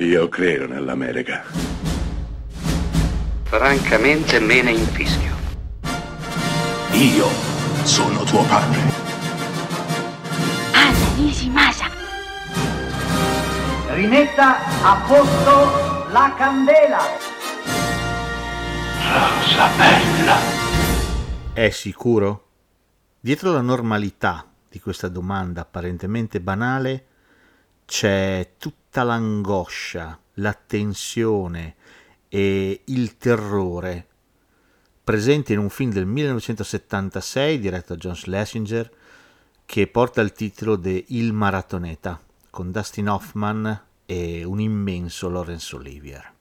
Io credo nell'America. Francamente me ne infischio. Io sono tuo padre. Anna Nishimasa. Rimetta a posto la candela. Rosa bella. È sicuro? Dietro la normalità di questa domanda apparentemente banale c'è tutta l'angoscia, la tensione e il terrore presenti in un film del 1976 diretto da John Schlesinger che porta il titolo di Il Maratoneta con Dustin Hoffman e un immenso Laurence Olivier.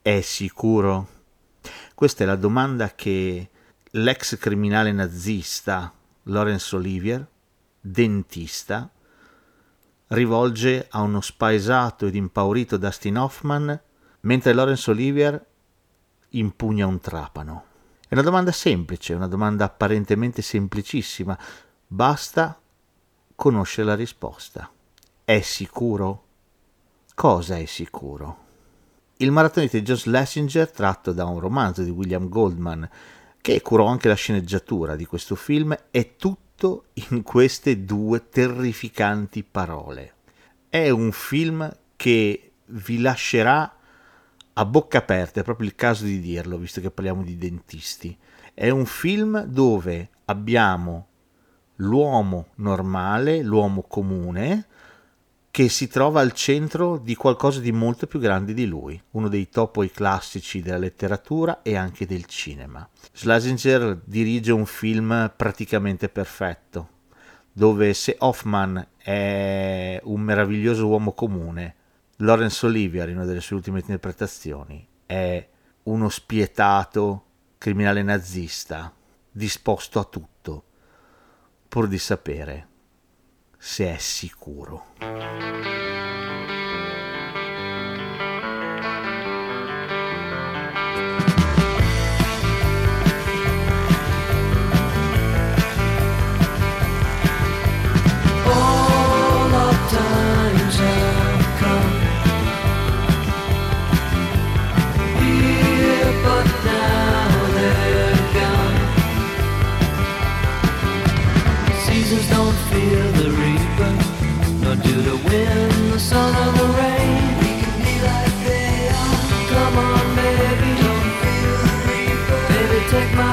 È sicuro? Questa è la domanda che l'ex criminale nazista Laurence Olivier, dentista, rivolge a uno spaesato ed impaurito Dustin Hoffman mentre Laurence Olivier impugna un trapano. È una domanda semplice, una domanda apparentemente semplicissima, basta conoscere la risposta. È sicuro? Cosa è sicuro? Il maratonista di John Schlesinger, tratto da un romanzo di William Goldman, che curò anche la sceneggiatura di questo film, è tutto in queste due terrificanti parole. È un film che vi lascerà a bocca aperta, è proprio il caso di dirlo, visto che parliamo di dentisti. È un film dove abbiamo l'uomo normale, l'uomo comune, che si trova al centro di qualcosa di molto più grande di lui, uno dei topoi classici della letteratura e anche del cinema. Schlesinger dirige un film praticamente perfetto, dove se Hoffman è un meraviglioso uomo comune, Laurence Olivier, in una delle sue ultime interpretazioni, è uno spietato criminale nazista, disposto a tutto, pur di sapere se è sicuro. feel the rain. paper, nor do the wind, the sun, or the rain. We can be like they are. Come on, baby, don't feel the reaper. Baby, take my